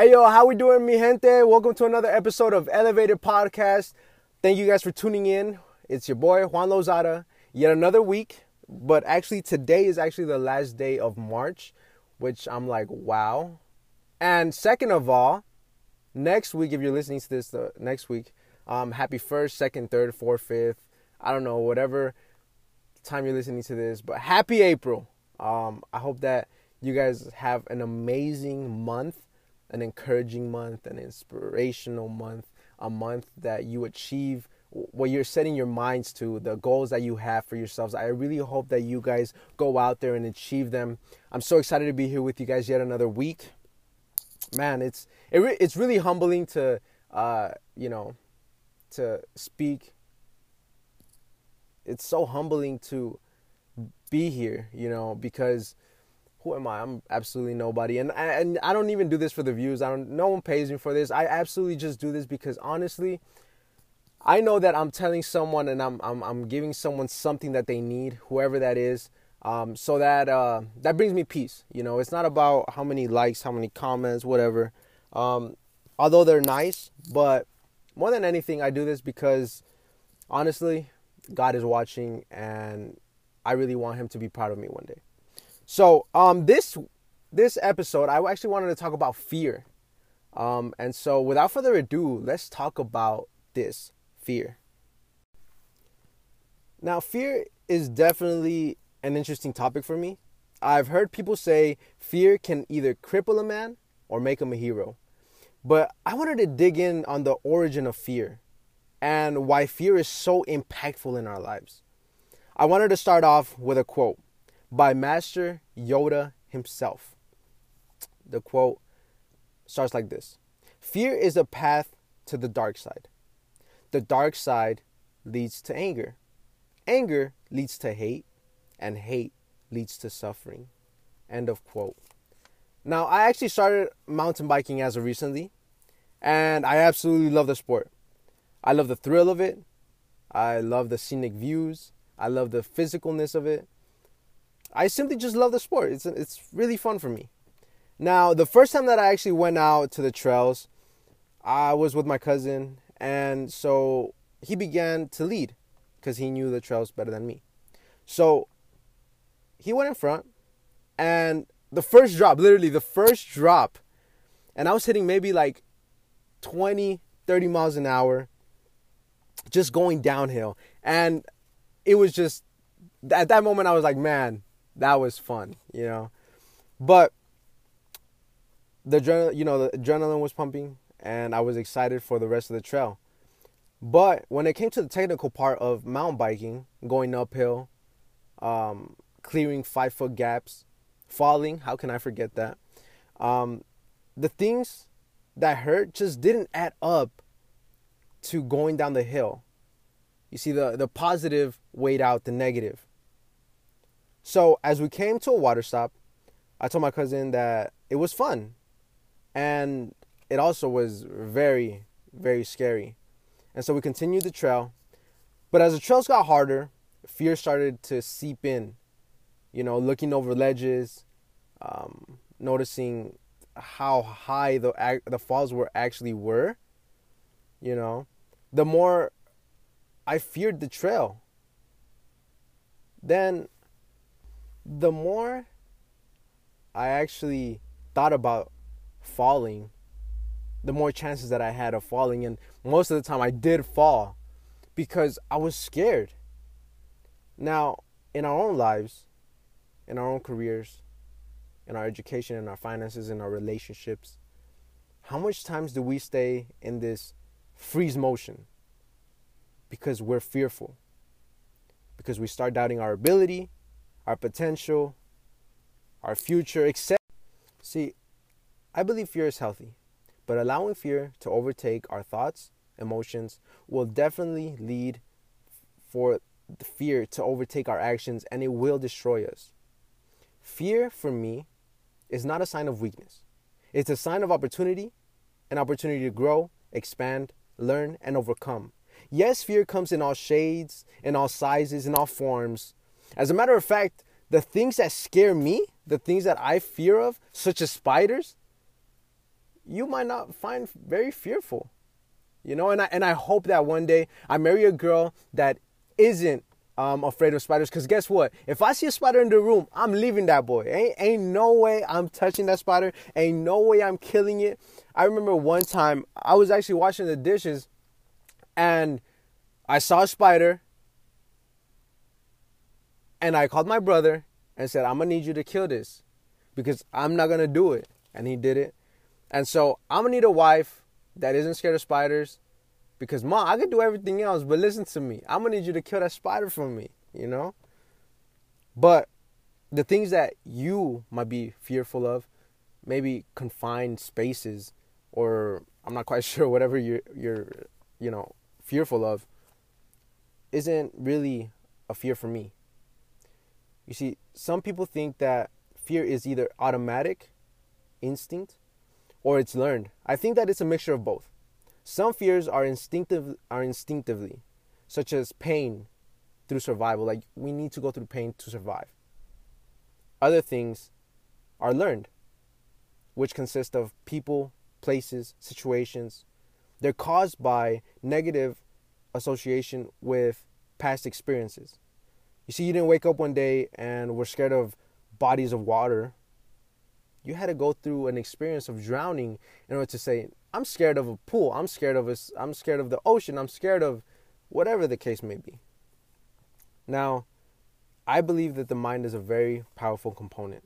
Hey yo, how we doing, mi gente? Welcome to another episode of Elevated Podcast. Thank you guys for tuning in. It's your boy Juan Lozada. Yet another week, but actually today is actually the last day of March, which I'm like, wow. And second of all, next week, if you're listening to this the next week, um, happy first, second, third, fourth, fifth. I don't know, whatever time you're listening to this, but happy April. Um, I hope that you guys have an amazing month an encouraging month, an inspirational month, a month that you achieve what you're setting your minds to, the goals that you have for yourselves. I really hope that you guys go out there and achieve them. I'm so excited to be here with you guys yet another week. Man, it's it re- it's really humbling to uh, you know to speak. It's so humbling to be here, you know, because who am I? I'm absolutely nobody, and and I don't even do this for the views. I don't. No one pays me for this. I absolutely just do this because honestly, I know that I'm telling someone and I'm I'm I'm giving someone something that they need, whoever that is. Um, so that uh, that brings me peace. You know, it's not about how many likes, how many comments, whatever. Um, although they're nice, but more than anything, I do this because honestly, God is watching, and I really want Him to be proud of me one day. So um, this this episode, I actually wanted to talk about fear. Um, and so without further ado, let's talk about this fear. Now, fear is definitely an interesting topic for me. I've heard people say fear can either cripple a man or make him a hero. But I wanted to dig in on the origin of fear and why fear is so impactful in our lives. I wanted to start off with a quote by Master Yoda himself. The quote starts like this Fear is a path to the dark side. The dark side leads to anger. Anger leads to hate, and hate leads to suffering. End of quote. Now, I actually started mountain biking as of recently, and I absolutely love the sport. I love the thrill of it. I love the scenic views. I love the physicalness of it. I simply just love the sport. It's it's really fun for me. Now, the first time that I actually went out to the trails, I was with my cousin, and so he began to lead because he knew the trails better than me. So he went in front, and the first drop, literally the first drop, and I was hitting maybe like 20, 30 miles an hour, just going downhill. And it was just, at that moment, I was like, man, that was fun, you know. But the adrenaline, you know, the adrenaline was pumping, and I was excited for the rest of the trail. But when it came to the technical part of mountain biking, going uphill, um, clearing five foot gaps, falling, how can I forget that? Um, the things that hurt just didn't add up to going down the hill. You see, the, the positive weighed out the negative. So as we came to a water stop, I told my cousin that it was fun. And it also was very, very scary. And so we continued the trail. But as the trails got harder, fear started to seep in. You know, looking over ledges, um, noticing how high the the falls were actually were. You know, the more I feared the trail. Then the more I actually thought about falling, the more chances that I had of falling. And most of the time I did fall because I was scared. Now, in our own lives, in our own careers, in our education, in our finances, in our relationships, how much times do we stay in this freeze motion? Because we're fearful. Because we start doubting our ability, our potential, our future, etc. See, I believe fear is healthy, but allowing fear to overtake our thoughts, emotions will definitely lead for the fear to overtake our actions and it will destroy us. Fear for me is not a sign of weakness. It's a sign of opportunity, an opportunity to grow, expand, learn, and overcome. Yes, fear comes in all shades, in all sizes, in all forms, as a matter of fact, the things that scare me, the things that I fear of, such as spiders, you might not find very fearful. You know, and I and I hope that one day I marry a girl that isn't um, afraid of spiders. Cause guess what? If I see a spider in the room, I'm leaving that boy. Ain't ain't no way I'm touching that spider. Ain't no way I'm killing it. I remember one time I was actually washing the dishes, and I saw a spider. And I called my brother and said, I'm gonna need you to kill this because I'm not gonna do it. And he did it. And so I'm gonna need a wife that isn't scared of spiders. Because mom, I could do everything else, but listen to me. I'm gonna need you to kill that spider for me, you know? But the things that you might be fearful of, maybe confined spaces, or I'm not quite sure, whatever you're you're you know, fearful of, isn't really a fear for me. You see, some people think that fear is either automatic, instinct, or it's learned. I think that it's a mixture of both. Some fears are instinctive are instinctively, such as pain through survival, like we need to go through pain to survive. Other things are learned, which consist of people, places, situations. They're caused by negative association with past experiences. You see, you didn't wake up one day and were scared of bodies of water you had to go through an experience of drowning in order to say, I'm scared of a pool, I'm scared of a, I'm scared of the ocean, I'm scared of whatever the case may be. Now, I believe that the mind is a very powerful component.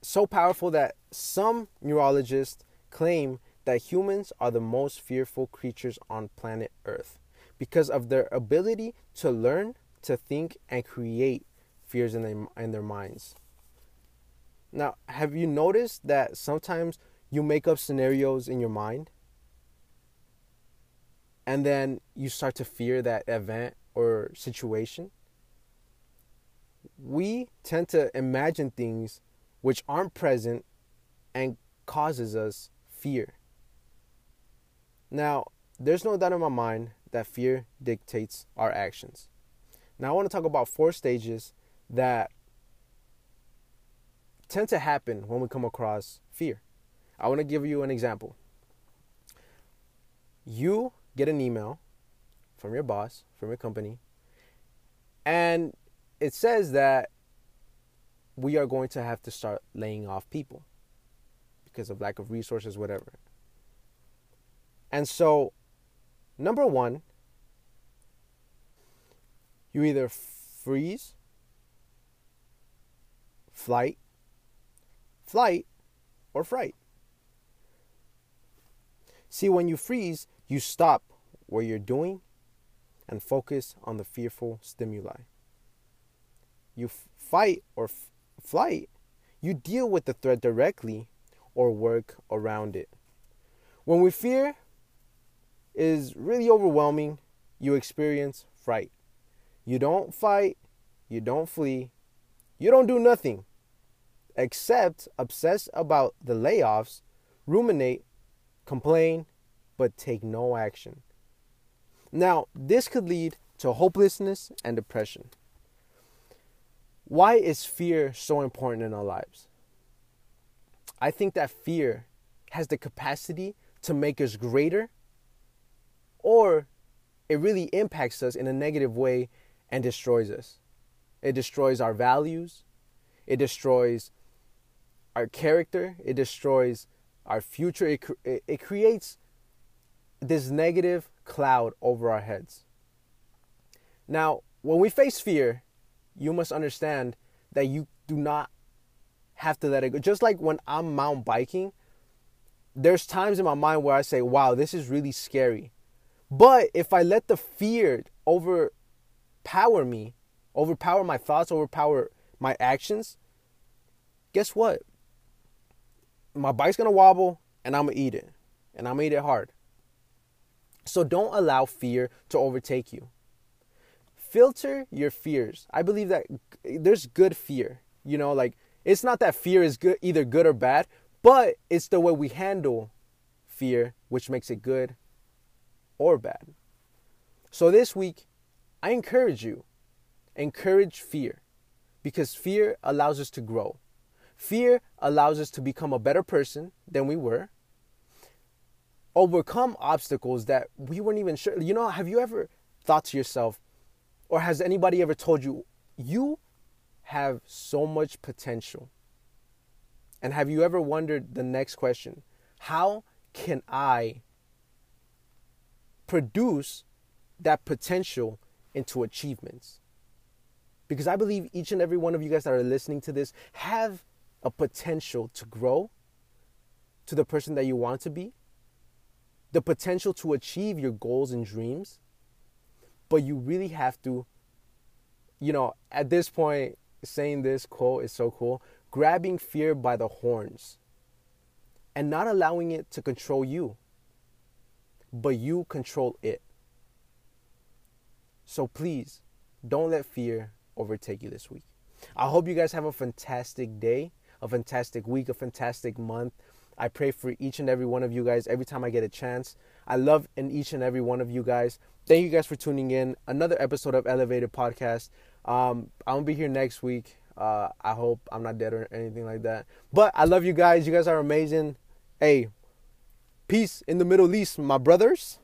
So powerful that some neurologists claim that humans are the most fearful creatures on planet Earth because of their ability to learn, to think, and create fears in their, in their minds. Now, have you noticed that sometimes you make up scenarios in your mind and then you start to fear that event or situation? We tend to imagine things which aren't present and causes us fear. Now, there's no doubt in my mind that fear dictates our actions. Now, I want to talk about four stages that tend to happen when we come across fear. I want to give you an example. You get an email from your boss, from your company, and it says that we are going to have to start laying off people because of lack of resources, whatever. And so, number one, you either freeze, flight, flight, or fright. See, when you freeze, you stop what you're doing and focus on the fearful stimuli. You f- fight or f- flight, you deal with the threat directly or work around it. When we fear is really overwhelming, you experience fright. You don't fight, you don't flee, you don't do nothing except obsess about the layoffs, ruminate, complain, but take no action. Now, this could lead to hopelessness and depression. Why is fear so important in our lives? I think that fear has the capacity to make us greater, or it really impacts us in a negative way and destroys us. It destroys our values, it destroys our character, it destroys our future, it, it, creates this negative cloud over our heads. Now, when we face fear, you must understand that you do not have to let it go. Just like when I'm mountain biking, there's times in my mind where I say, wow, this is really scary. But if I let the fear overpower me, overpower my thoughts, overpower my actions, guess what? my bike's gonna wobble and I'm gonna eat it. And I'm gonna eat it hard. So don't allow fear to overtake you. Filter your fears. I believe that there's good fear. You know, like it's not that fear is good either good or bad, but it's the way we handle fear which makes it good or bad. So this week, I encourage you, encourage fear because fear allows us to grow. Fear allows us to become a better person than we were, overcome obstacles that we weren't even sure. You know, have you ever thought to yourself, or has anybody ever told you, you have so much potential? And have you ever wondered the next question? How can I produce that potential into achievements? Because I believe each and every one of you guys that are listening to this have a potential to grow to the person that you want to be, the potential to achieve your goals and dreams, but you really have to, you know, at this point, saying this quote is so cool grabbing fear by the horns and not allowing it to control you, but you control it. So please, don't let fear overtake you this week. I hope you guys have a fantastic day, a fantastic week, a fantastic month. I pray for each and every one of you guys every time I get a chance. I love in each and every one of you guys. Thank you guys for tuning in. Another episode of Elevated Podcast. Um, I'm gonna be here next week. Uh, I hope I'm not dead or anything like that. But I love you guys. You guys are amazing. Hey, peace in the Middle East, my brothers.